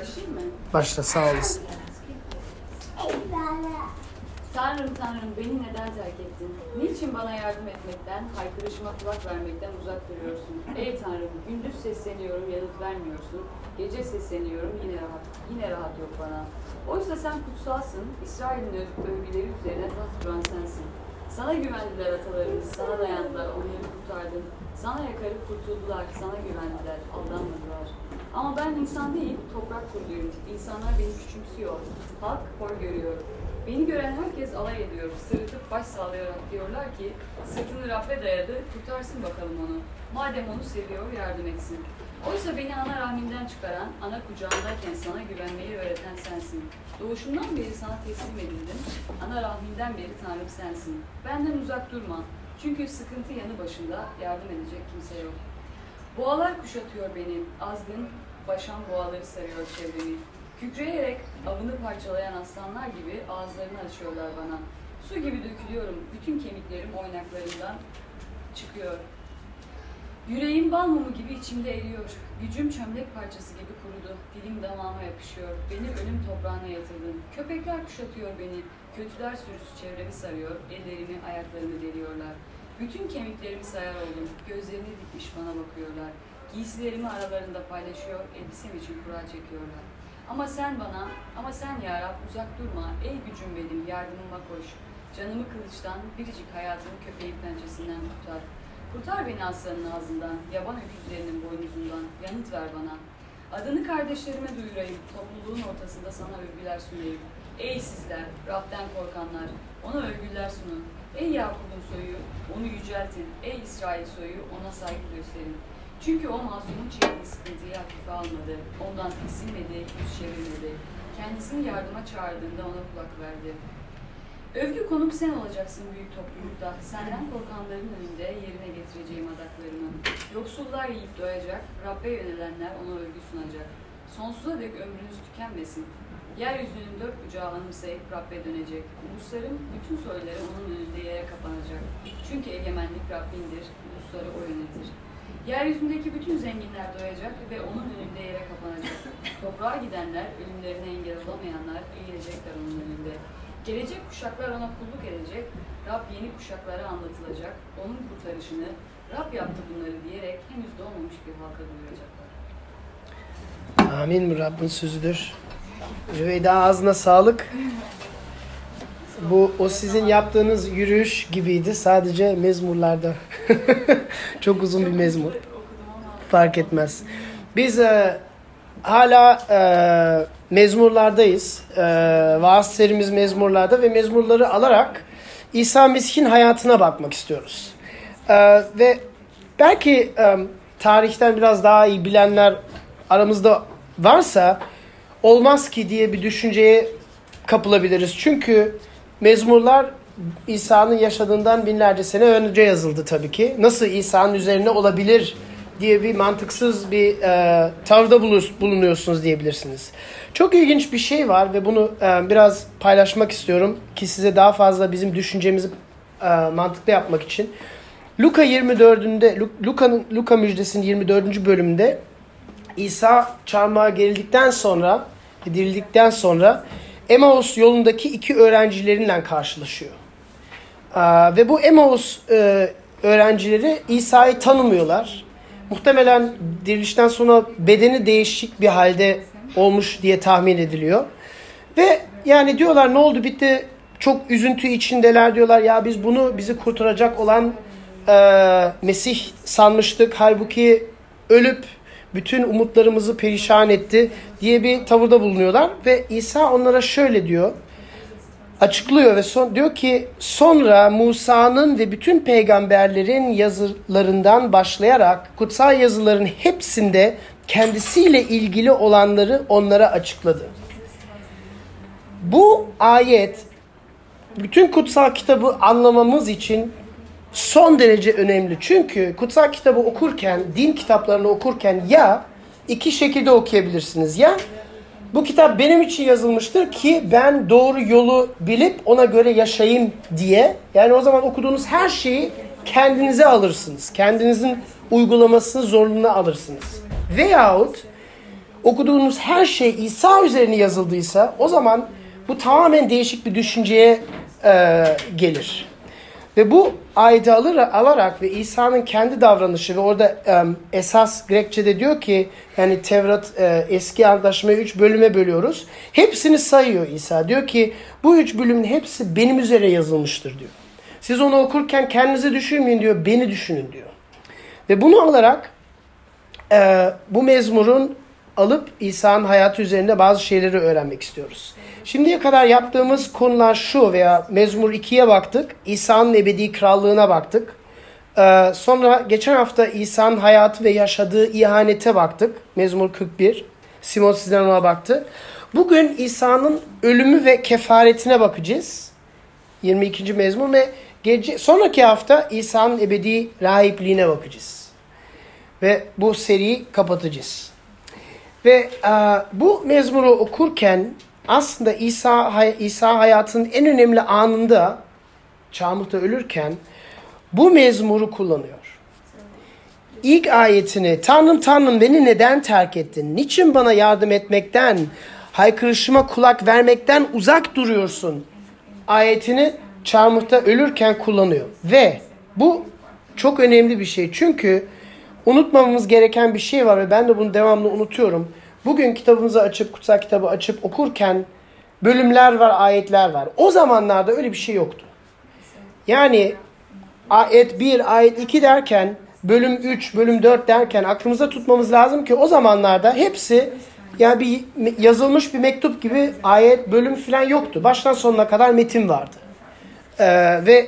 Başlayayım mı? Başla sağ olasın. Tanrım Tanrım beni neden terk ettin? Niçin bana yardım etmekten, haykırışıma kulak vermekten uzak duruyorsun? Ey Tanrım gündüz sesleniyorum yanıt vermiyorsun. Gece sesleniyorum yine rahat, yine rahat yok bana. Oysa sen kutsalsın, İsrail'in övgüleri üzerine taht kuran sensin. Sana güvendiler atalarımız, sana dayandılar, onları kurtardın. Sana yakarıp kurtuldular, sana güvendiler, aldanmadılar. Ama ben insan değil, toprak kuruluyum. İnsanlar beni küçümsüyor. Halk hor görüyor. Beni gören herkes alay ediyor. Sırıtıp baş sağlayarak diyorlar ki sırtını Rabbe dayadı, kurtarsın bakalım onu. Madem onu seviyor, yardım etsin. Oysa beni ana rahminden çıkaran, ana kucağındayken sana güvenmeyi öğreten sensin. Doğuşumdan beri sana teslim edildim. Ana rahminden beri Tanrım sensin. Benden uzak durma. Çünkü sıkıntı yanı başında yardım edecek kimse yok. Boğalar kuşatıyor beni. Azgın, başan boğaları sarıyor çevremi. Kükreyerek avını parçalayan aslanlar gibi ağızlarını açıyorlar bana. Su gibi dökülüyorum. Bütün kemiklerim oynaklarından çıkıyor. Yüreğim bal mumu gibi içimde eriyor. Gücüm çömlek parçası gibi kurudu. Dilim damağıma yapışıyor. Beni ölüm toprağına yatırdın. Köpekler kuşatıyor beni. Kötüler sürüsü çevremi sarıyor. Ellerimi, ayaklarımı deliyorlar. Bütün kemiklerimi sayar oldum. Gözlerini dikmiş bana bakıyorlar. Giysilerimi aralarında paylaşıyor. Elbisem için kura çekiyorlar. Ama sen bana, ama sen ya Rab uzak durma. Ey gücüm benim, yardımıma koş. Canımı kılıçtan, biricik hayatımı köpeğin pençesinden tutar. Kurtar beni aslanın ağzından, yaban öküzlerinin boynuzundan, yanıt ver bana. Adını kardeşlerime duyurayım, topluluğun ortasında sana övgüler sunayım. Ey sizler, Rab'den korkanlar, ona övgüler sunun. Ey Yakup'un soyu, onu yüceltin. Ey İsrail soyu, ona saygı gösterin. Çünkü o mazlumun çektiği sıkıntıyı hafife almadı. Ondan tiksinmedi, yüz çevirmedi. Kendisini yardıma çağırdığında ona kulak verdi. Övgü konuk sen olacaksın büyük toplulukta. Senden korkanların önünde yerine getireceğim adaklarımı. Yoksullar yiyip doyacak, Rabbe yönelenler ona övgü sunacak. Sonsuza dek ömrünüz tükenmesin. Yeryüzünün dört bucağı anımsayıp Rabbe dönecek. Ulusların bütün soyları onun önünde yere kapanacak. Çünkü egemenlik Rabbindir, ulusları o yönetir. Yeryüzündeki bütün zenginler doyacak ve onun önünde yere kapanacak. Toprağa gidenler, ölümlerine engel olamayanlar eğilecekler onun önünde. Gelecek kuşaklar ona kulluk edecek, Rab yeni kuşaklara anlatılacak, onun kurtarışını, Rab yaptı bunları diyerek henüz doğmamış bir halka duyuracaklar. Amin Rabbin sözüdür. Rüveyda ağzına sağlık. Bu o sizin yaptığınız yürüyüş gibiydi. Sadece mezmurlarda. Çok uzun bir mezmur. Fark etmez. Biz e, hala e, mezmurlardayız. E, vaaz serimiz mezmurlarda ve mezmurları alarak İsa Mesih'in hayatına bakmak istiyoruz. E, ve belki e, tarihten biraz daha iyi bilenler aramızda varsa olmaz ki diye bir düşünceye kapılabiliriz. Çünkü mezmurlar İsa'nın yaşadığından binlerce sene önce yazıldı tabii ki. Nasıl İsa'nın üzerine olabilir diye bir mantıksız bir e, bulur- bulunuyorsunuz diyebilirsiniz. Çok ilginç bir şey var ve bunu e, biraz paylaşmak istiyorum ki size daha fazla bizim düşüncemizi e, mantıklı yapmak için. Luka 24'ünde Lu- Luka'nın Luka müjdesinin 24. bölümünde İsa çarmıha gerildikten sonra, dirildikten sonra Emmaus yolundaki iki öğrencileriyle karşılaşıyor. Aa, ve bu Emmaus e, öğrencileri İsa'yı tanımıyorlar. Muhtemelen dirilişten sonra bedeni değişik bir halde olmuş diye tahmin ediliyor. Ve yani diyorlar ne oldu bitti çok üzüntü içindeler diyorlar ya biz bunu bizi kurtaracak olan e, Mesih sanmıştık. Halbuki ölüp bütün umutlarımızı perişan etti diye bir tavırda bulunuyorlar. Ve İsa onlara şöyle diyor açıklıyor ve son, diyor ki sonra Musa'nın ve bütün peygamberlerin yazılarından başlayarak kutsal yazıların hepsinde kendisiyle ilgili olanları onlara açıkladı. Bu ayet bütün kutsal kitabı anlamamız için son derece önemli. Çünkü kutsal kitabı okurken, din kitaplarını okurken ya iki şekilde okuyabilirsiniz. Ya bu kitap benim için yazılmıştır ki ben doğru yolu bilip ona göre yaşayayım diye. Yani o zaman okuduğunuz her şeyi kendinize alırsınız. Kendinizin uygulamasını zorunlu alırsınız. Veyahut okuduğunuz her şey İsa üzerine yazıldıysa o zaman bu tamamen değişik bir düşünceye e, gelir. Ve bu ayeti alır, alarak ve İsa'nın kendi davranışı ve orada e, esas Grekçe'de diyor ki yani Tevrat e, eski antlaşmayı üç bölüme bölüyoruz. Hepsini sayıyor İsa. Diyor ki bu üç bölümün hepsi benim üzere yazılmıştır diyor. Siz onu okurken kendinizi düşünmeyin diyor, beni düşünün diyor. Ve bunu alarak e, bu mezmurun alıp İsa'nın hayatı üzerinde bazı şeyleri öğrenmek istiyoruz. Şimdiye kadar yaptığımız konular şu veya Mezmur 2'ye baktık. İsa'nın ebedi krallığına baktık. Ee, sonra geçen hafta İsa'nın hayatı ve yaşadığı ihanete baktık. Mezmur 41. Simon sizden ona baktı. Bugün İsa'nın ölümü ve kefaretine bakacağız. 22. mezmur ve gece, sonraki hafta İsa'nın ebedi rahipliğine bakacağız. Ve bu seriyi kapatacağız. Ve e, bu mezmuru okurken aslında İsa, İsa hayatının en önemli anında çarmıhta ölürken bu mezmuru kullanıyor. İlk ayetini Tanrım Tanrım beni neden terk ettin? Niçin bana yardım etmekten, haykırışıma kulak vermekten uzak duruyorsun? Ayetini çarmıhta ölürken kullanıyor. Ve bu çok önemli bir şey. Çünkü unutmamamız gereken bir şey var ve ben de bunu devamlı unutuyorum. Bugün kitabımızı açıp, kutsal kitabı açıp okurken bölümler var, ayetler var. O zamanlarda öyle bir şey yoktu. Yani ayet 1, ayet 2 derken, bölüm 3, bölüm 4 derken aklımıza tutmamız lazım ki o zamanlarda hepsi yani bir yazılmış bir mektup gibi ayet, bölüm falan yoktu. Baştan sonuna kadar metin vardı. Ee, ve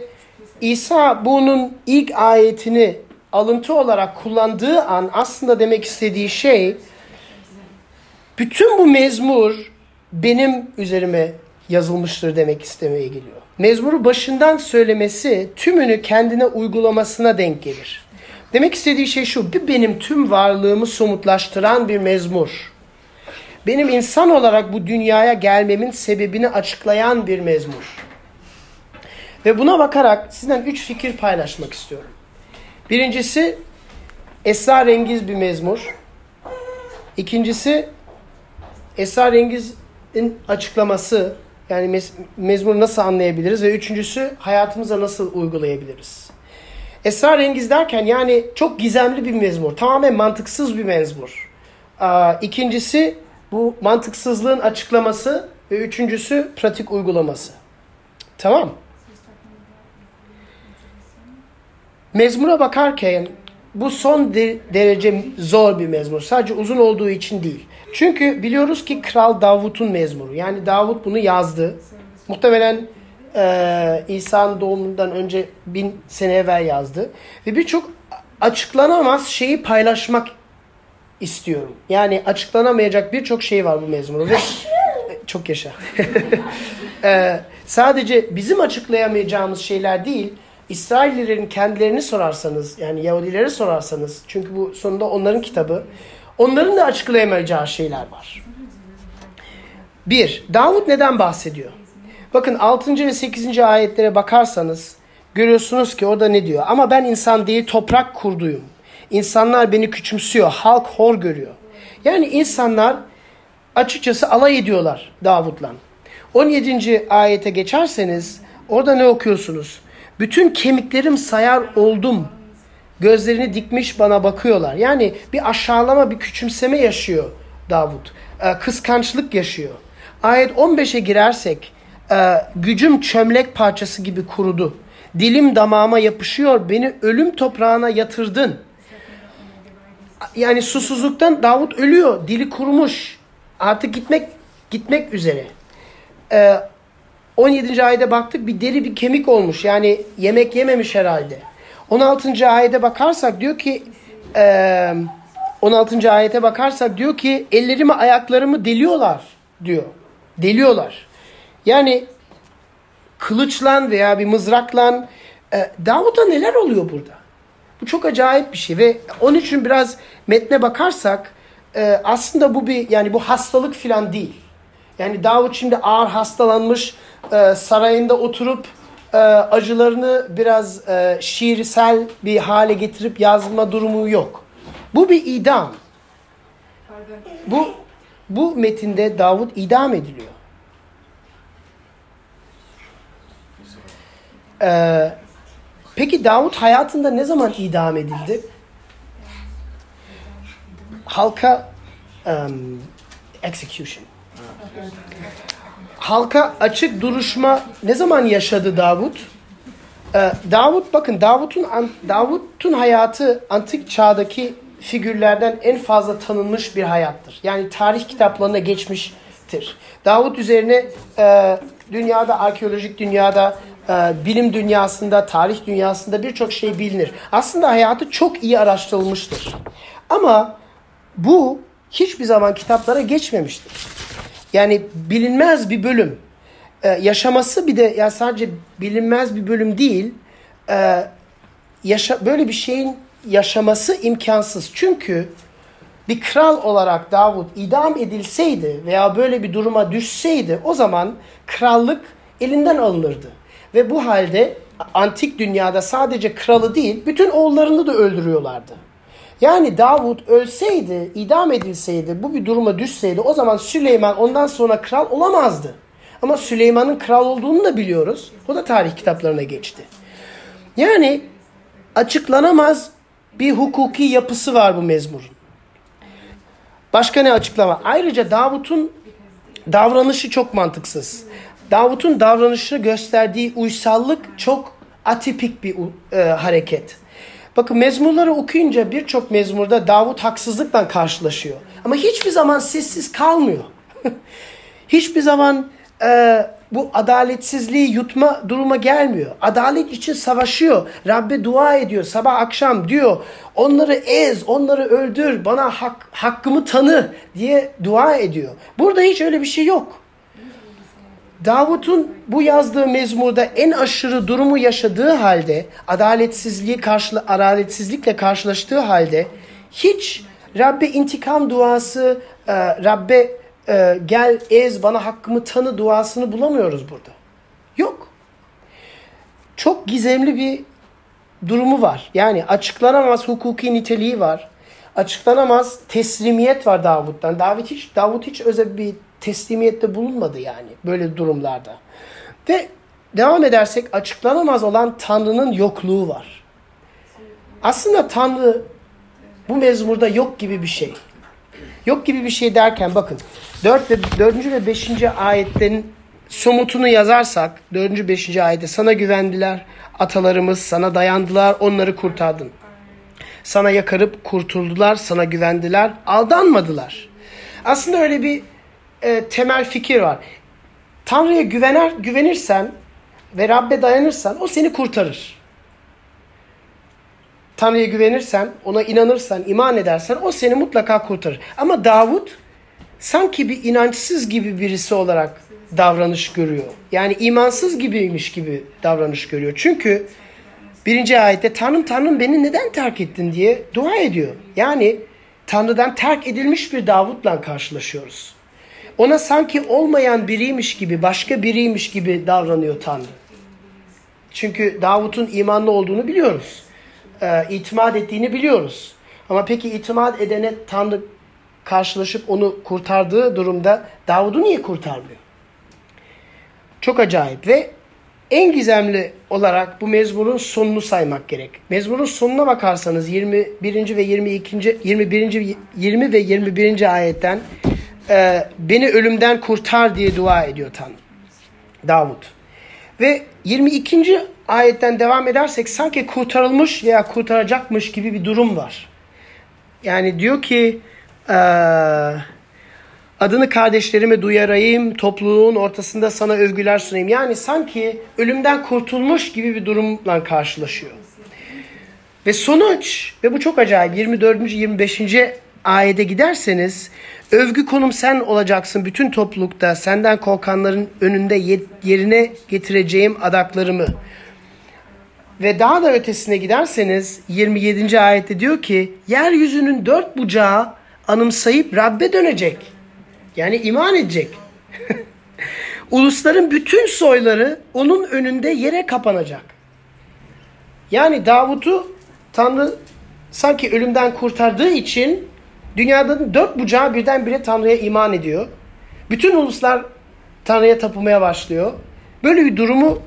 İsa bunun ilk ayetini alıntı olarak kullandığı an aslında demek istediği şey bütün bu mezmur benim üzerime yazılmıştır demek istemeye geliyor. Mezmuru başından söylemesi tümünü kendine uygulamasına denk gelir. Demek istediği şey şu, bir benim tüm varlığımı somutlaştıran bir mezmur. Benim insan olarak bu dünyaya gelmemin sebebini açıklayan bir mezmur. Ve buna bakarak sizden üç fikir paylaşmak istiyorum. Birincisi esrarengiz bir mezmur. İkincisi esrarengizin açıklaması yani mez, mezmuru nasıl anlayabiliriz ve üçüncüsü hayatımıza nasıl uygulayabiliriz? Esrarengiz derken yani çok gizemli bir mezmur, tamamen mantıksız bir mezmur. İkincisi bu mantıksızlığın açıklaması ve üçüncüsü pratik uygulaması. Tamam. Mezmura bakarken bu son derece zor bir mezmur. Sadece uzun olduğu için değil. Çünkü biliyoruz ki Kral Davut'un mezmuru. Yani Davut bunu yazdı. Muhtemelen e, İsa'nın doğumundan önce bin sene evvel yazdı. Ve birçok açıklanamaz şeyi paylaşmak istiyorum. Yani açıklanamayacak birçok şey var bu mezmuru. Ve çok yaşa. e, sadece bizim açıklayamayacağımız şeyler değil, İsraillilerin kendilerini sorarsanız, yani Yahudileri sorarsanız, çünkü bu sonunda onların kitabı, onların da açıklayamayacağı şeyler var. Bir, Davut neden bahsediyor? Bakın 6. ve 8. ayetlere bakarsanız görüyorsunuz ki orada ne diyor? Ama ben insan değil toprak kurduyum. İnsanlar beni küçümsüyor, halk hor görüyor. Yani insanlar açıkçası alay ediyorlar Davut'la. 17. ayete geçerseniz orada ne okuyorsunuz? Bütün kemiklerim sayar oldum Gözlerini dikmiş bana bakıyorlar. Yani bir aşağılama, bir küçümseme yaşıyor Davut. Ee, kıskançlık yaşıyor. Ayet 15'e girersek e, gücüm çömlek parçası gibi kurudu. Dilim damağıma yapışıyor. Beni ölüm toprağına yatırdın. Yani susuzluktan Davut ölüyor. Dili kurumuş. Artık gitmek gitmek üzere. Ee, 17. ayete baktık bir deri bir kemik olmuş. Yani yemek yememiş herhalde. 16. ayete bakarsak diyor ki e, 16. ayete bakarsak diyor ki ellerimi ayaklarımı deliyorlar diyor. Deliyorlar. Yani kılıçlan veya bir mızraklan e, Davut'a neler oluyor burada? Bu çok acayip bir şey ve onun için biraz metne bakarsak e, aslında bu bir yani bu hastalık filan değil. Yani Davut şimdi ağır hastalanmış e, sarayında oturup e, acılarını biraz e, şiirsel bir hale getirip yazma durumu yok. Bu bir idam. bu bu metinde Davut idam ediliyor. Ee, peki Davut hayatında ne zaman idam edildi? Halka um, execution. Halka açık duruşma ne zaman yaşadı Davut? Ee, Davut bakın Davut'un Davut'un hayatı antik çağdaki figürlerden en fazla tanınmış bir hayattır. Yani tarih kitaplarına geçmiştir. Davut üzerine e, dünyada, arkeolojik dünyada, e, bilim dünyasında, tarih dünyasında birçok şey bilinir. Aslında hayatı çok iyi araştırılmıştır. Ama bu hiçbir zaman kitaplara geçmemiştir. Yani bilinmez bir bölüm. Ee, yaşaması bir de ya sadece bilinmez bir bölüm değil. E, yaşa, böyle bir şeyin yaşaması imkansız. Çünkü bir kral olarak Davut idam edilseydi veya böyle bir duruma düşseydi o zaman krallık elinden alınırdı. Ve bu halde antik dünyada sadece kralı değil bütün oğullarını da öldürüyorlardı. Yani Davut ölseydi, idam edilseydi, bu bir duruma düşseydi o zaman Süleyman ondan sonra kral olamazdı. Ama Süleyman'ın kral olduğunu da biliyoruz. O da tarih kitaplarına geçti. Yani açıklanamaz bir hukuki yapısı var bu mezmurun. Başka ne açıklama? Ayrıca Davut'un davranışı çok mantıksız. Davut'un davranışını gösterdiği uysallık çok atipik bir e, hareket. Bakın mezmurları okuyunca birçok mezmurda Davut haksızlıkla karşılaşıyor. Ama hiçbir zaman sessiz kalmıyor. hiçbir zaman e, bu adaletsizliği yutma duruma gelmiyor. Adalet için savaşıyor. Rabbe dua ediyor sabah akşam diyor. Onları ez, onları öldür, bana hak, hakkımı tanı diye dua ediyor. Burada hiç öyle bir şey yok. Davut'un bu yazdığı mezmurda en aşırı durumu yaşadığı halde, adaletsizliği karşıla, adaletsizlikle karşılaştığı halde hiç Rabbe intikam duası, e, Rabbe e, gel ez bana hakkımı tanı duasını bulamıyoruz burada. Yok. Çok gizemli bir durumu var. Yani açıklanamaz hukuki niteliği var. Açıklanamaz teslimiyet var Davut'tan. Davut hiç Davut hiç özel bir teslimiyette bulunmadı yani böyle durumlarda. Ve devam edersek açıklanamaz olan Tanrı'nın yokluğu var. Aslında Tanrı bu mezmurda yok gibi bir şey. Yok gibi bir şey derken bakın 4 ve 4. ve 5. ayetlerin somutunu yazarsak 4. 5. ayette sana güvendiler atalarımız sana dayandılar onları kurtardın. Sana yakarıp kurtuldular sana güvendiler aldanmadılar. Aslında öyle bir e, temel fikir var. Tanrı'ya güvener güvenirsen ve Rabbe dayanırsan o seni kurtarır. Tanrı'ya güvenirsen, ona inanırsan, iman edersen o seni mutlaka kurtarır. Ama Davut sanki bir inançsız gibi birisi olarak davranış görüyor. Yani imansız gibiymiş gibi davranış görüyor. Çünkü birinci ayette Tanrım Tanrım beni neden terk ettin diye dua ediyor. Yani Tanrı'dan terk edilmiş bir Davut'la karşılaşıyoruz. Ona sanki olmayan biriymiş gibi, başka biriymiş gibi davranıyor Tanrı. Çünkü Davut'un imanlı olduğunu biliyoruz e, itimat ettiğini biliyoruz. Ama peki itimat edene Tanrı karşılaşıp onu kurtardığı durumda Davud'u niye kurtarmıyor? Çok acayip ve en gizemli olarak bu mezmurun sonunu saymak gerek. Mezmurun sonuna bakarsanız 21. ve 22. 21. 20 ve 21. ayetten e, beni ölümden kurtar diye dua ediyor Tanrı. Davud. Ve 22 ayetten devam edersek sanki kurtarılmış veya kurtaracakmış gibi bir durum var. Yani diyor ki adını kardeşlerime duyarayım, topluluğun ortasında sana övgüler sunayım. Yani sanki ölümden kurtulmuş gibi bir durumla karşılaşıyor. Ve sonuç ve bu çok acayip 24. 25. ayete giderseniz övgü konum sen olacaksın bütün toplulukta senden korkanların önünde yerine getireceğim adaklarımı ve daha da ötesine giderseniz 27. ayette diyor ki yeryüzünün dört bucağı anımsayıp Rabbe dönecek. Yani iman edecek. Ulusların bütün soyları onun önünde yere kapanacak. Yani Davut'u Tanrı sanki ölümden kurtardığı için Dünyanın dört bucağı birdenbire Tanrı'ya iman ediyor. Bütün uluslar Tanrı'ya tapılmaya başlıyor. Böyle bir durumu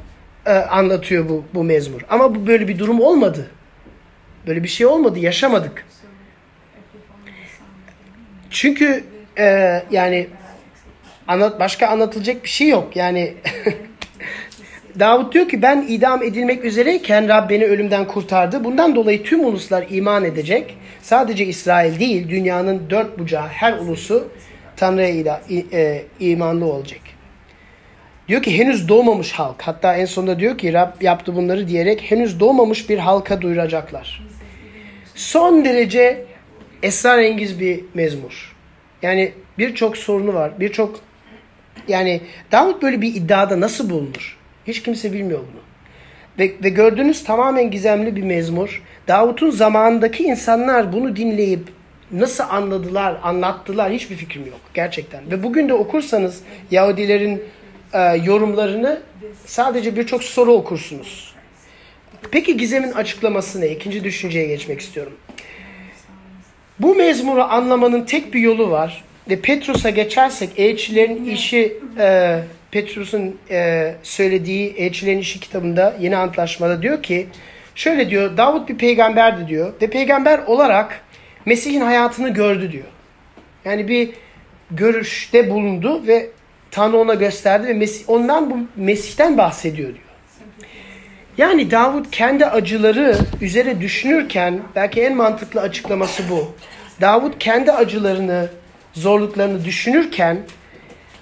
e, anlatıyor bu, bu mezmur. Ama bu böyle bir durum olmadı. Böyle bir şey olmadı, yaşamadık. Çünkü e, yani anlat, başka anlatılacak bir şey yok. Yani Davut diyor ki ben idam edilmek üzereyken Rab beni ölümden kurtardı. Bundan dolayı tüm uluslar iman edecek. Sadece İsrail değil dünyanın dört bucağı her ulusu Tanrı'ya e, imanlı olacak. Diyor ki henüz doğmamış halk. Hatta en sonunda diyor ki Rab yaptı bunları diyerek henüz doğmamış bir halka duyuracaklar. Son derece esrarengiz bir mezmur. Yani birçok sorunu var. Birçok yani Davut böyle bir iddiada nasıl bulunur? Hiç kimse bilmiyor bunu. Ve, ve gördüğünüz tamamen gizemli bir mezmur. Davut'un zamanındaki insanlar bunu dinleyip nasıl anladılar, anlattılar hiçbir fikrim yok gerçekten. Ve bugün de okursanız Yahudilerin e, yorumlarını sadece birçok soru okursunuz. Peki gizemin açıklaması ne? İkinci düşünceye geçmek istiyorum. Bu mezmuru anlamanın tek bir yolu var. Ve Petrus'a geçersek elçilerin işi e, Petrus'un e, söylediği elçilerin işi kitabında yeni antlaşmada diyor ki şöyle diyor Davut bir peygamberdi diyor ve peygamber olarak Mesih'in hayatını gördü diyor. Yani bir görüşte bulundu ve Tanrı ona gösterdi ve Mesih, ondan bu Mesih'ten bahsediyor diyor. Yani Davut kendi acıları üzere düşünürken belki en mantıklı açıklaması bu. Davut kendi acılarını, zorluklarını düşünürken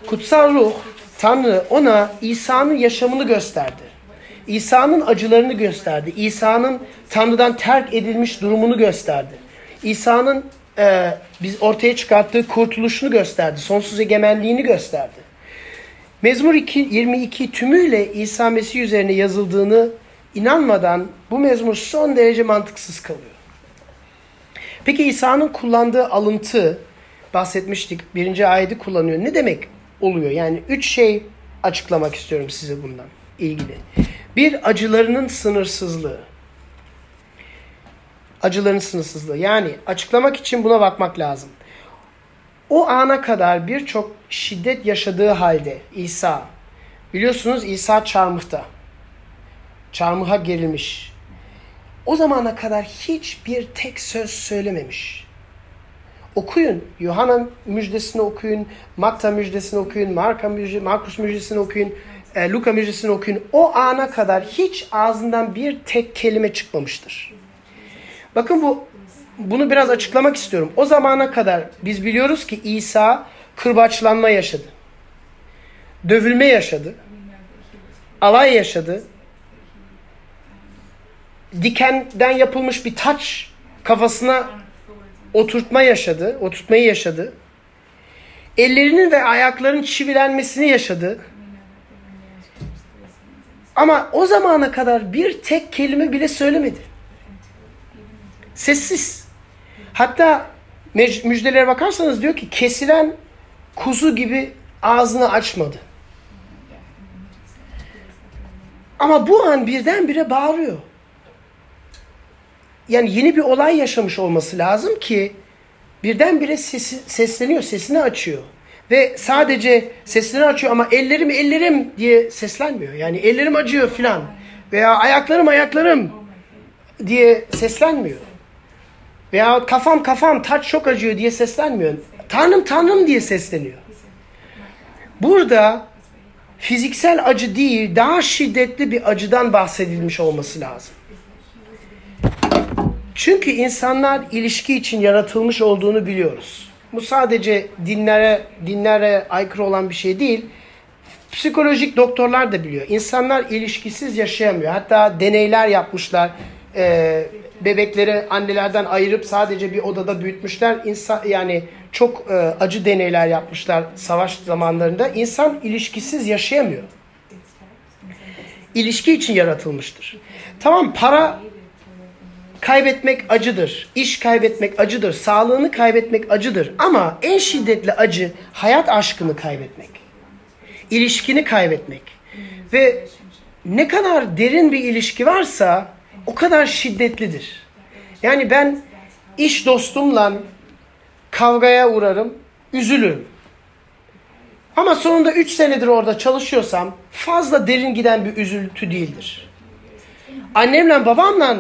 kutsal ruh Tanrı ona İsa'nın yaşamını gösterdi. İsa'nın acılarını gösterdi. İsa'nın Tanrı'dan terk edilmiş durumunu gösterdi. İsa'nın e, biz ortaya çıkarttığı kurtuluşunu gösterdi. Sonsuz egemenliğini gösterdi. Mezmur 2, 22 tümüyle İsa Mesih üzerine yazıldığını inanmadan bu mezmur son derece mantıksız kalıyor. Peki İsa'nın kullandığı alıntı bahsetmiştik. Birinci ayeti kullanıyor. Ne demek oluyor? Yani üç şey açıklamak istiyorum size bundan ilgili. Bir acılarının sınırsızlığı. Acıların sınırsızlığı. Yani açıklamak için buna bakmak lazım. O ana kadar birçok şiddet yaşadığı halde İsa, biliyorsunuz İsa çarmıhta. Çarmıha gerilmiş. O zamana kadar hiçbir tek söz söylememiş. Okuyun. Yuhanna müjdesini okuyun. Matta müjdesini okuyun. Marka müjde, Markus müjdesini okuyun. E, Luka müjdesini okuyun. O ana kadar hiç ağzından bir tek kelime çıkmamıştır. Bakın bu bunu biraz açıklamak istiyorum. O zamana kadar biz biliyoruz ki İsa kırbaçlanma yaşadı. Dövülme yaşadı. Alay yaşadı. Dikenden yapılmış bir taç kafasına oturtma yaşadı. Oturtmayı yaşadı. Ellerinin ve ayaklarının çivilenmesini yaşadı. Ama o zamana kadar bir tek kelime bile söylemedi. Sessiz. Hatta müjdelere bakarsanız diyor ki kesilen kuzu gibi ağzını açmadı. Ama bu an birdenbire bağırıyor. Yani yeni bir olay yaşamış olması lazım ki birdenbire sesi, sesleniyor, sesini açıyor. Ve sadece sesini açıyor ama ellerim ellerim diye seslenmiyor. Yani ellerim acıyor filan veya ayaklarım ayaklarım diye seslenmiyor. Veya kafam kafam taç çok acıyor diye seslenmiyor. Tanrım Tanrım diye sesleniyor. Burada fiziksel acı değil daha şiddetli bir acıdan bahsedilmiş olması lazım. Çünkü insanlar ilişki için yaratılmış olduğunu biliyoruz. Bu sadece dinlere dinlere aykırı olan bir şey değil. Psikolojik doktorlar da biliyor. İnsanlar ilişkisiz yaşayamıyor. Hatta deneyler yapmışlar. Ee, bebekleri annelerden ayırıp sadece bir odada büyütmüşler. İnsan yani çok e, acı deneyler yapmışlar savaş zamanlarında. İnsan ilişkisiz yaşayamıyor. İlişki için yaratılmıştır. Tamam para kaybetmek acıdır. İş kaybetmek acıdır. Sağlığını kaybetmek acıdır. Ama en şiddetli acı hayat aşkını kaybetmek. İlişkini kaybetmek. Ve ne kadar derin bir ilişki varsa o kadar şiddetlidir. Yani ben iş dostumla kavgaya uğrarım, üzülürüm. Ama sonunda 3 senedir orada çalışıyorsam fazla derin giden bir üzüntü değildir. Annemle babamla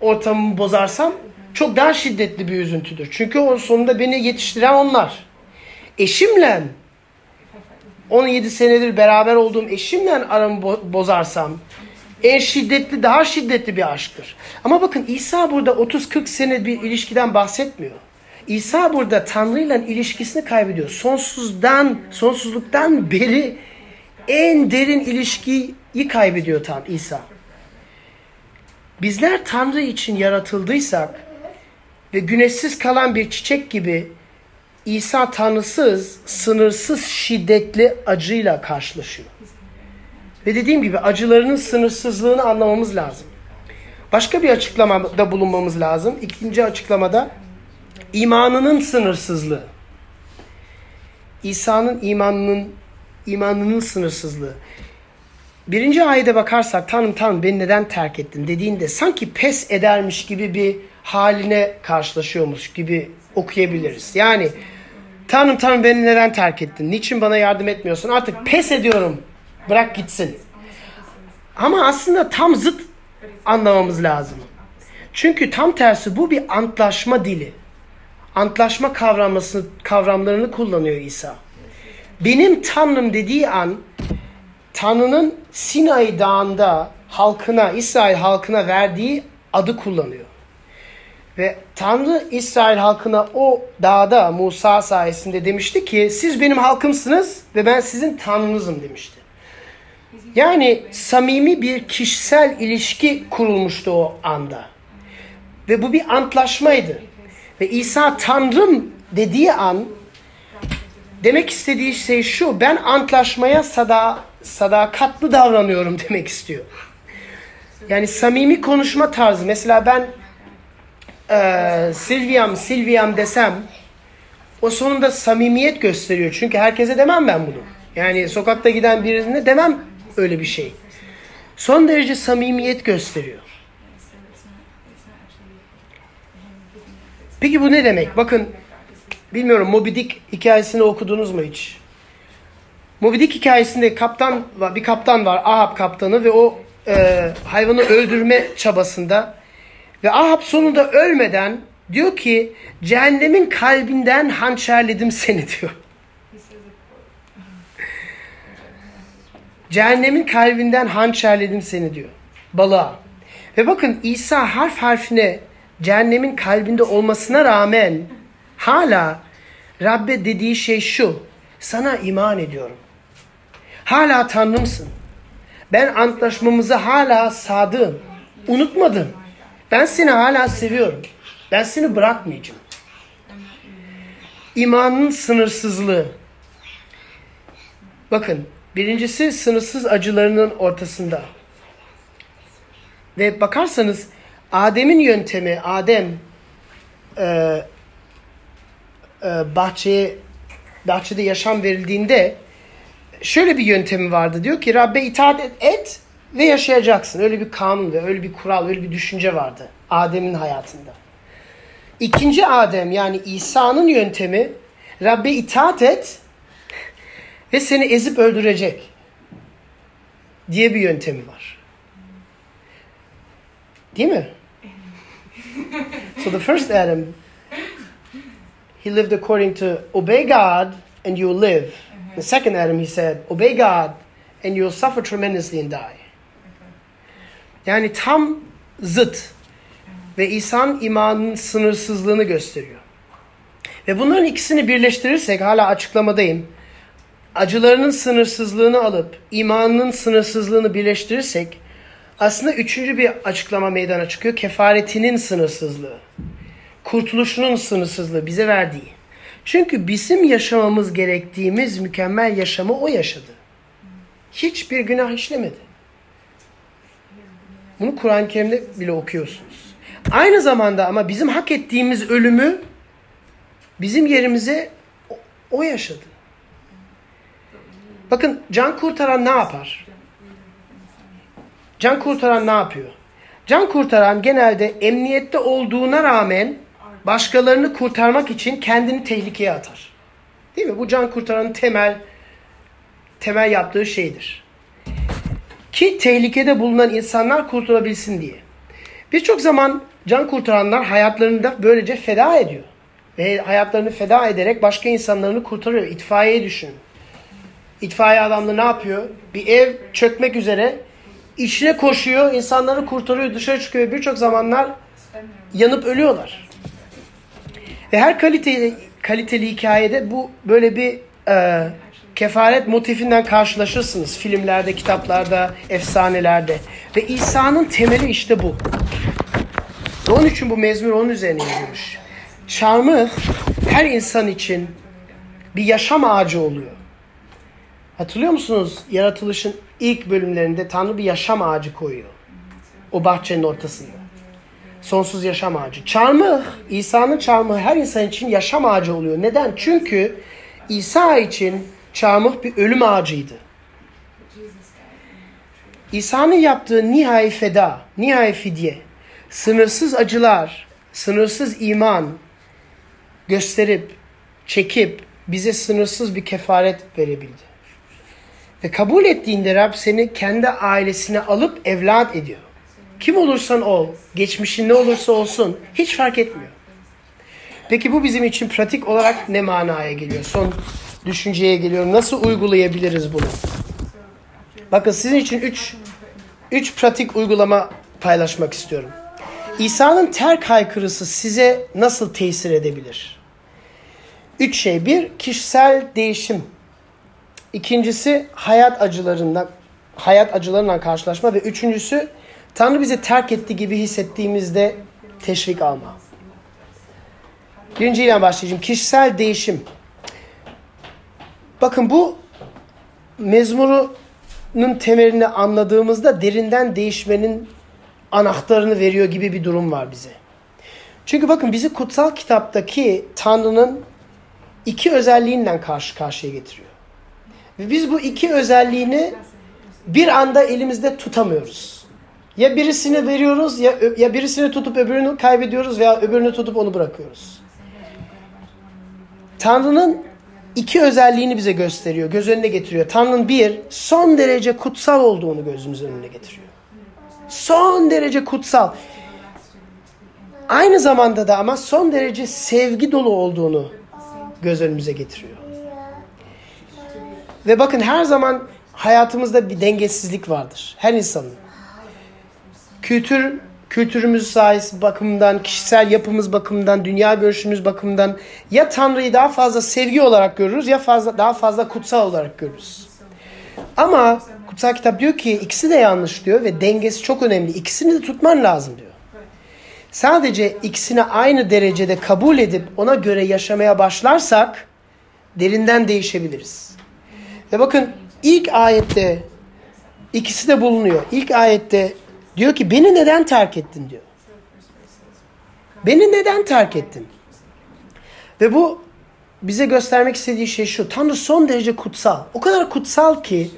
ortamımı bozarsam çok daha şiddetli bir üzüntüdür. Çünkü o sonunda beni yetiştiren onlar. Eşimle 17 senedir beraber olduğum eşimle aramı bo- bozarsam en şiddetli, daha şiddetli bir aşktır. Ama bakın İsa burada 30-40 sene bir ilişkiden bahsetmiyor. İsa burada Tanrı ile ilişkisini kaybediyor. Sonsuzdan, sonsuzluktan beri en derin ilişkiyi kaybediyor Tan İsa. Bizler Tanrı için yaratıldıysak ve güneşsiz kalan bir çiçek gibi İsa tanrısız, sınırsız şiddetli acıyla karşılaşıyor. Ve dediğim gibi acılarının sınırsızlığını anlamamız lazım. Başka bir açıklamada bulunmamız lazım. İkinci açıklamada imanının sınırsızlığı. İsa'nın imanının imanının sınırsızlığı. Birinci ayete bakarsak Tanrım Tanrım beni neden terk ettin dediğinde sanki pes edermiş gibi bir haline karşılaşıyormuş gibi okuyabiliriz. Yani Tanrım Tanrım beni neden terk ettin? Niçin bana yardım etmiyorsun? Artık pes ediyorum. Bırak gitsin. Ama aslında tam zıt anlamamız lazım. Çünkü tam tersi bu bir antlaşma dili. Antlaşma kavraması, kavramlarını kullanıyor İsa. Benim Tanrım dediği an Tanrı'nın Sinay Dağı'nda halkına, İsrail halkına verdiği adı kullanıyor. Ve Tanrı İsrail halkına o dağda Musa sayesinde demişti ki siz benim halkımsınız ve ben sizin Tanrınızım demişti. Yani samimi bir kişisel ilişki kurulmuştu o anda. Ve bu bir antlaşmaydı. Ve İsa Tanrım dediği an demek istediği şey şu ben antlaşmaya sada, sadakatli davranıyorum demek istiyor. Yani samimi konuşma tarzı. Mesela ben e, Silviam Silviam desem o sonunda samimiyet gösteriyor. Çünkü herkese demem ben bunu. Yani sokakta giden birine demem öyle bir şey. Son derece samimiyet gösteriyor. Peki bu ne demek? Bakın bilmiyorum Moby Dick hikayesini okudunuz mu hiç? Moby Dick hikayesinde kaptan bir kaptan var, Ahab kaptanı ve o e, hayvanı öldürme çabasında ve Ahab sonunda ölmeden diyor ki cehennemin kalbinden hançerledim seni diyor. Cehennemin kalbinden hançerledim seni diyor. Balığa. Ve bakın İsa harf harfine cehennemin kalbinde olmasına rağmen hala Rabbe dediği şey şu. Sana iman ediyorum. Hala Tanrımsın. Ben antlaşmamıza hala sadığım. Unutmadım. Ben seni hala seviyorum. Ben seni bırakmayacağım. İmanın sınırsızlığı. Bakın birincisi sınırsız acılarının ortasında. Ve bakarsanız Adem'in yöntemi, Adem e, e, bahçeye bahçede yaşam verildiğinde şöyle bir yöntemi vardı. Diyor ki Rabbe itaat et, et ve yaşayacaksın. Öyle bir kanun ve öyle bir kural, öyle bir düşünce vardı Adem'in hayatında. İkinci Adem yani İsa'nın yöntemi Rabbe itaat et ve seni ezip öldürecek diye bir yöntemi var. Değil mi? so the first Adam he lived according to obey God and you live. The second Adam he said obey God and you'll suffer tremendously and die. Yani tam zıt ve İsa'nın imanının sınırsızlığını gösteriyor. Ve bunların ikisini birleştirirsek hala açıklamadayım. Acılarının sınırsızlığını alıp imanının sınırsızlığını birleştirirsek aslında üçüncü bir açıklama meydana çıkıyor. Kefaretinin sınırsızlığı. Kurtuluşunun sınırsızlığı bize verdiği. Çünkü bizim yaşamamız gerektiğimiz mükemmel yaşamı o yaşadı. Hiçbir günah işlemedi. Bunu Kur'an-ı Kerim'de bile okuyorsunuz. Aynı zamanda ama bizim hak ettiğimiz ölümü bizim yerimize o yaşadı. Bakın can kurtaran ne yapar? Can kurtaran ne yapıyor? Can kurtaran genelde emniyette olduğuna rağmen başkalarını kurtarmak için kendini tehlikeye atar. Değil mi? Bu can kurtaranın temel temel yaptığı şeydir. Ki tehlikede bulunan insanlar kurtulabilsin diye. Birçok zaman can kurtaranlar hayatlarını da böylece feda ediyor. Ve hayatlarını feda ederek başka insanlarını kurtarıyor. İtfaiye düşün. İtfaiye adamları ne yapıyor? Bir ev çökmek üzere içine koşuyor, insanları kurtarıyor, dışarı çıkıyor. Birçok zamanlar yanıp ölüyorlar. Ve her kaliteli, kaliteli hikayede bu böyle bir e, kefaret motifinden karşılaşırsınız. Filmlerde, kitaplarda, efsanelerde. Ve İsa'nın temeli işte bu. Ve onun için bu mezmur onun üzerine yazılmış. Çarmıh her insan için bir yaşam ağacı oluyor. Hatırlıyor musunuz? Yaratılışın ilk bölümlerinde Tanrı bir yaşam ağacı koyuyor. O bahçenin ortasında. Sonsuz yaşam ağacı. Çarmıh, İsa'nın çarmıhı her insan için yaşam ağacı oluyor. Neden? Çünkü İsa için çarmıh bir ölüm ağacıydı. İsa'nın yaptığı nihai feda, nihai fidye, sınırsız acılar, sınırsız iman gösterip, çekip bize sınırsız bir kefaret verebildi. Ve kabul ettiğinde Rab seni kendi ailesine alıp evlat ediyor. Kim olursan ol, geçmişin ne olursa olsun hiç fark etmiyor. Peki bu bizim için pratik olarak ne manaya geliyor? Son düşünceye geliyorum. Nasıl uygulayabiliriz bunu? Bakın sizin için üç, üç pratik uygulama paylaşmak istiyorum. İsa'nın terk haykırısı size nasıl tesir edebilir? Üç şey. Bir, kişisel değişim. İkincisi, hayat acılarından hayat acılarından karşılaşma ve üçüncüsü Tanrı bizi terk etti gibi hissettiğimizde teşvik alma. Birinciyle başlayacağım. Kişisel değişim. Bakın bu mezmurunun temelini anladığımızda derinden değişmenin anahtarını veriyor gibi bir durum var bize. Çünkü bakın bizi kutsal kitaptaki Tanrı'nın iki özelliğinden karşı karşıya getiriyor. Ve biz bu iki özelliğini bir anda elimizde tutamıyoruz. Ya birisini veriyoruz ya, ya birisini tutup öbürünü kaybediyoruz veya öbürünü tutup onu bırakıyoruz. Tanrı'nın iki özelliğini bize gösteriyor, göz önüne getiriyor. Tanrı'nın bir, son derece kutsal olduğunu gözümüzün önüne getiriyor. Son derece kutsal. Aynı zamanda da ama son derece sevgi dolu olduğunu göz önümüze getiriyor. Ve bakın her zaman hayatımızda bir dengesizlik vardır. Her insanın. Kültür, kültürümüz sayesinde bakımından, kişisel yapımız bakımından, dünya görüşümüz bakımından ya Tanrı'yı daha fazla sevgi olarak görürüz ya fazla daha fazla kutsal olarak görürüz. Ama kutsal kitap diyor ki ikisi de yanlış diyor ve dengesi çok önemli. İkisini de tutman lazım diyor. Sadece ikisini aynı derecede kabul edip ona göre yaşamaya başlarsak derinden değişebiliriz. Ve bakın ilk ayette ikisi de bulunuyor. İlk ayette diyor ki beni neden terk ettin diyor. Beni neden terk ettin? Ve bu bize göstermek istediği şey şu. Tanrı son derece kutsal. O kadar kutsal ki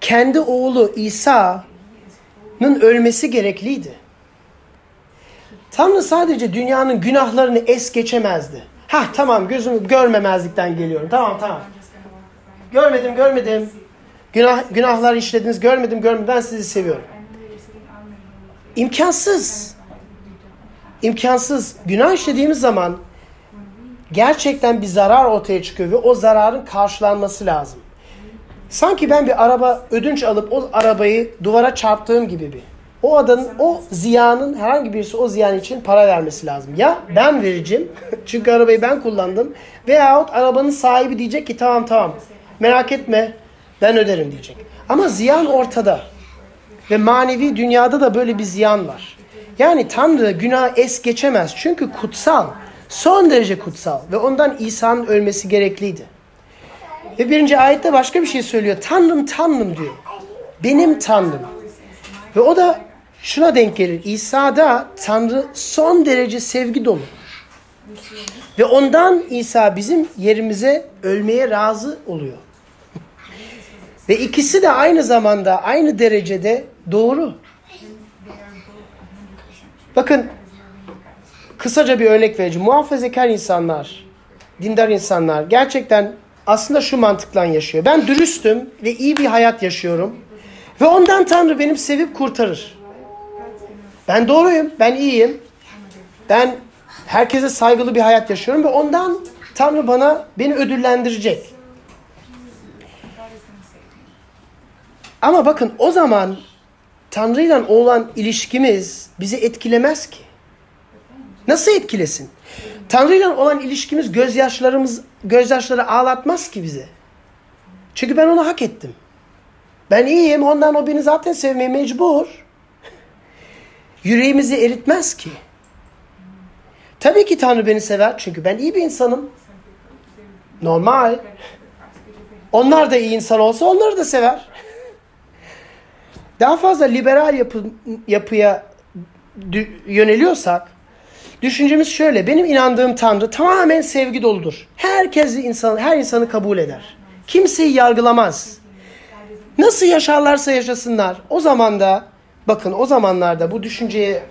kendi oğlu İsa'nın ölmesi gerekliydi. Tanrı sadece dünyanın günahlarını es geçemezdi. Ha tamam gözümü görmemezlikten geliyorum. Tamam tamam. Görmedim görmedim. Günah, günahlar işlediniz görmedim görmedim ben sizi seviyorum. İmkansız. İmkansız. Günah işlediğimiz zaman gerçekten bir zarar ortaya çıkıyor ve o zararın karşılanması lazım. Sanki ben bir araba ödünç alıp o arabayı duvara çarptığım gibi bir. O adamın, o ziyanın herhangi birisi o ziyan için para vermesi lazım. Ya ben vereceğim çünkü arabayı ben kullandım veyahut arabanın sahibi diyecek ki tamam tamam merak etme ben öderim diyecek. Ama ziyan ortada. Ve manevi dünyada da böyle bir ziyan var. Yani Tanrı günah es geçemez. Çünkü kutsal. Son derece kutsal. Ve ondan İsa'nın ölmesi gerekliydi. Ve birinci ayette başka bir şey söylüyor. Tanrım Tanrım diyor. Benim Tanrım. Ve o da şuna denk gelir. İsa'da Tanrı son derece sevgi dolu. Ve ondan İsa bizim yerimize ölmeye razı oluyor. Ve ikisi de aynı zamanda aynı derecede doğru. Bakın kısaca bir örnek vereceğim. Muhafazakar insanlar, dindar insanlar gerçekten aslında şu mantıkla yaşıyor. Ben dürüstüm ve iyi bir hayat yaşıyorum. Ve ondan Tanrı benim sevip kurtarır. Ben doğruyum, ben iyiyim. Ben herkese saygılı bir hayat yaşıyorum ve ondan Tanrı bana beni ödüllendirecek. Ama bakın o zaman Tanrı ile olan ilişkimiz bizi etkilemez ki. Nasıl etkilesin? Tanrı ile olan ilişkimiz gözyaşlarımız gözyaşları ağlatmaz ki bize. Çünkü ben onu hak ettim. Ben iyiyim ondan o beni zaten sevmeye mecbur. Yüreğimizi eritmez ki. Tabii ki Tanrı beni sever çünkü ben iyi bir insanım. Normal. Onlar da iyi insan olsa onları da sever. Daha fazla liberal yapı, yapıya yöneliyorsak düşüncemiz şöyle. Benim inandığım Tanrı tamamen sevgi doludur. Herkesi insan, her insanı kabul eder. Kimseyi yargılamaz. Nasıl yaşarlarsa yaşasınlar. O zaman da bakın o zamanlarda bu düşünceye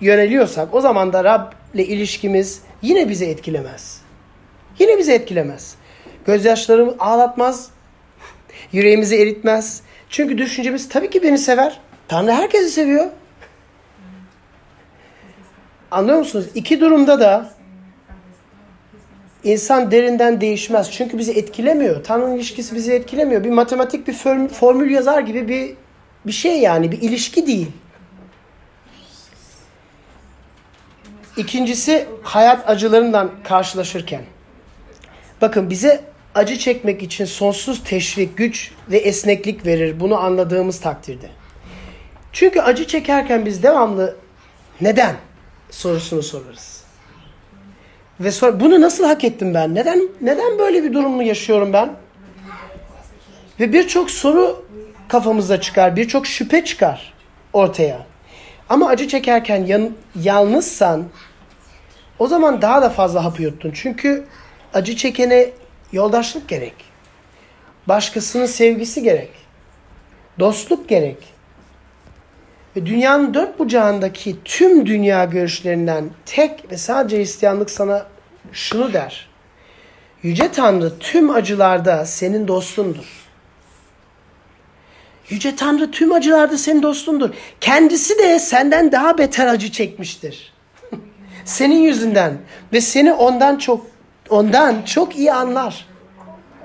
yöneliyorsak o zaman da Rab ile ilişkimiz yine bizi etkilemez. Yine bizi etkilemez. Gözyaşlarımı ağlatmaz. Yüreğimizi eritmez. Çünkü düşüncemiz tabii ki beni sever. Tanrı herkesi seviyor. Anlıyor musunuz? İki durumda da insan derinden değişmez. Çünkü bizi etkilemiyor. Tanrı'nın ilişkisi bizi etkilemiyor. Bir matematik bir formül yazar gibi bir bir şey yani. Bir ilişki değil. İkincisi hayat acılarından karşılaşırken. Bakın bize acı çekmek için sonsuz teşvik, güç ve esneklik verir. Bunu anladığımız takdirde. Çünkü acı çekerken biz devamlı neden sorusunu sorarız. Ve sor, bunu nasıl hak ettim ben? Neden neden böyle bir durumu yaşıyorum ben? Ve birçok soru kafamızda çıkar, birçok şüphe çıkar ortaya. Ama acı çekerken yan, yalnızsan o zaman daha da fazla hapı yuttun. Çünkü acı çekene yoldaşlık gerek. Başkasının sevgisi gerek. Dostluk gerek. Ve dünyanın dört bucağındaki tüm dünya görüşlerinden tek ve sadece Hristiyanlık sana şunu der. Yüce Tanrı tüm acılarda senin dostundur. Yüce Tanrı tüm acılarda senin dostundur. Kendisi de senden daha beter acı çekmiştir. Senin yüzünden ve seni ondan çok ondan çok iyi anlar.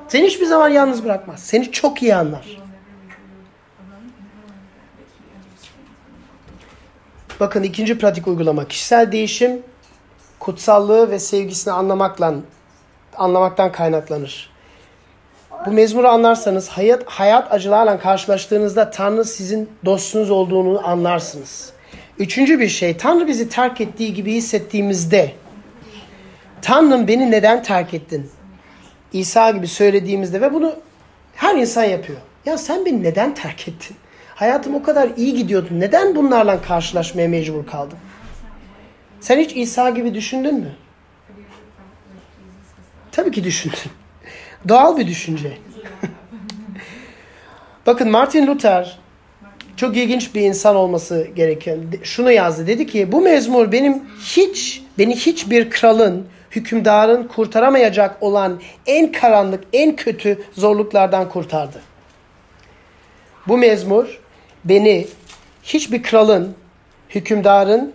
Seni hiçbir zaman yalnız bırakmaz. Seni çok iyi anlar. Bakın ikinci pratik uygulama. Kişisel değişim kutsallığı ve sevgisini anlamakla anlamaktan kaynaklanır. Bu mezmuru anlarsanız hayat, hayat acılarla karşılaştığınızda Tanrı sizin dostunuz olduğunu anlarsınız. Üçüncü bir şey Tanrı bizi terk ettiği gibi hissettiğimizde Tanrım beni neden terk ettin? İsa gibi söylediğimizde ve bunu her insan yapıyor. Ya sen beni neden terk ettin? Hayatım o kadar iyi gidiyordu. Neden bunlarla karşılaşmaya mecbur kaldım? Sen hiç İsa gibi düşündün mü? Tabii ki düşündün. Doğal bir düşünce. Bakın Martin Luther çok ilginç bir insan olması gereken şunu yazdı. Dedi ki bu mezmur benim hiç beni hiçbir kralın, hükümdarın kurtaramayacak olan en karanlık, en kötü zorluklardan kurtardı. Bu mezmur beni hiçbir kralın, hükümdarın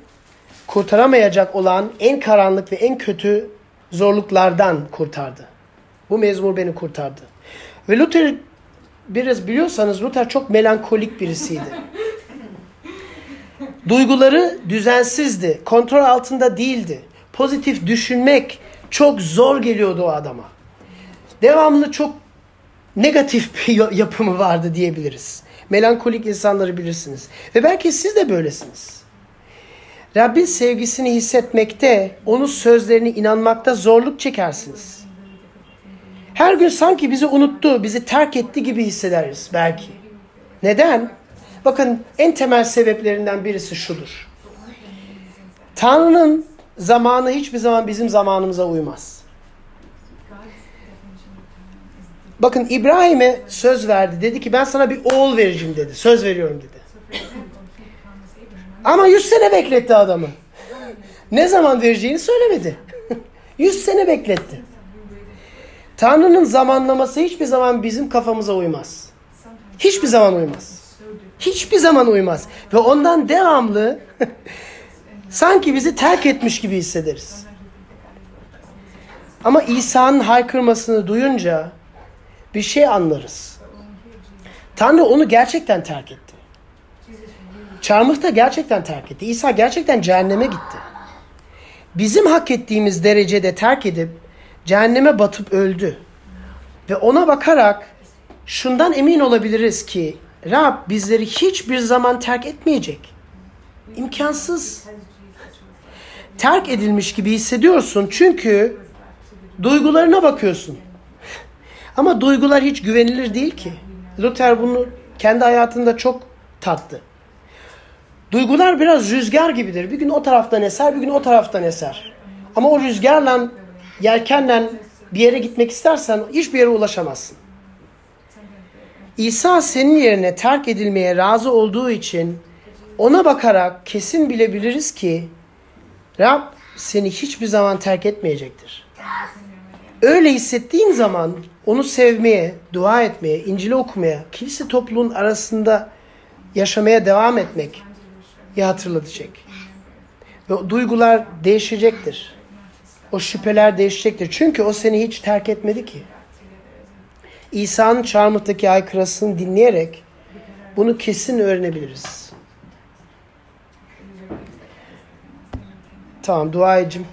kurtaramayacak olan en karanlık ve en kötü zorluklardan kurtardı. Bu mezmur beni kurtardı. Ve Luther biraz biliyorsanız Luther çok melankolik birisiydi. Duyguları düzensizdi, kontrol altında değildi. Pozitif düşünmek çok zor geliyordu o adama. Devamlı çok negatif bir yapımı vardı diyebiliriz. Melankolik insanları bilirsiniz. Ve belki siz de böylesiniz. Rabbin sevgisini hissetmekte, onun sözlerine inanmakta zorluk çekersiniz. Her gün sanki bizi unuttu, bizi terk etti gibi hissederiz belki. Neden? Bakın en temel sebeplerinden birisi şudur. Tanrı'nın zamanı hiçbir zaman bizim zamanımıza uymaz. Bakın İbrahim'e söz verdi. Dedi ki ben sana bir oğul vereceğim dedi. Söz veriyorum dedi. Ama yüz sene bekletti adamı. Ne zaman vereceğini söylemedi. 100 sene bekletti. Tanrı'nın zamanlaması hiçbir zaman bizim kafamıza uymaz. Hiçbir zaman uymaz. Hiçbir zaman uymaz. Ve ondan devamlı sanki bizi terk etmiş gibi hissederiz. Ama İsa'nın haykırmasını duyunca bir şey anlarız. Tanrı onu gerçekten terk etti. Çarmıhta gerçekten terk etti. İsa gerçekten cehenneme gitti. Bizim hak ettiğimiz derecede terk edip cehenneme batıp öldü. Ve ona bakarak şundan emin olabiliriz ki Rab bizleri hiçbir zaman terk etmeyecek. İmkansız. Terk edilmiş gibi hissediyorsun çünkü duygularına bakıyorsun. Ama duygular hiç güvenilir değil ki. Luther bunu kendi hayatında çok tattı. Duygular biraz rüzgar gibidir. Bir gün o taraftan eser, bir gün o taraftan eser. Ama o rüzgarla, yelkenle bir yere gitmek istersen hiçbir yere ulaşamazsın. İsa senin yerine terk edilmeye razı olduğu için ona bakarak kesin bilebiliriz ki Rab seni hiçbir zaman terk etmeyecektir. Öyle hissettiğin zaman onu sevmeye, dua etmeye, İncil'i okumaya, kilise topluluğun arasında yaşamaya devam etmek ya hatırlatacak. Ve o duygular değişecektir. O şüpheler değişecektir. Çünkü o seni hiç terk etmedi ki. İsa'nın çarmıhtaki aykırısını dinleyerek bunu kesin öğrenebiliriz. Tamam dua edeceğim.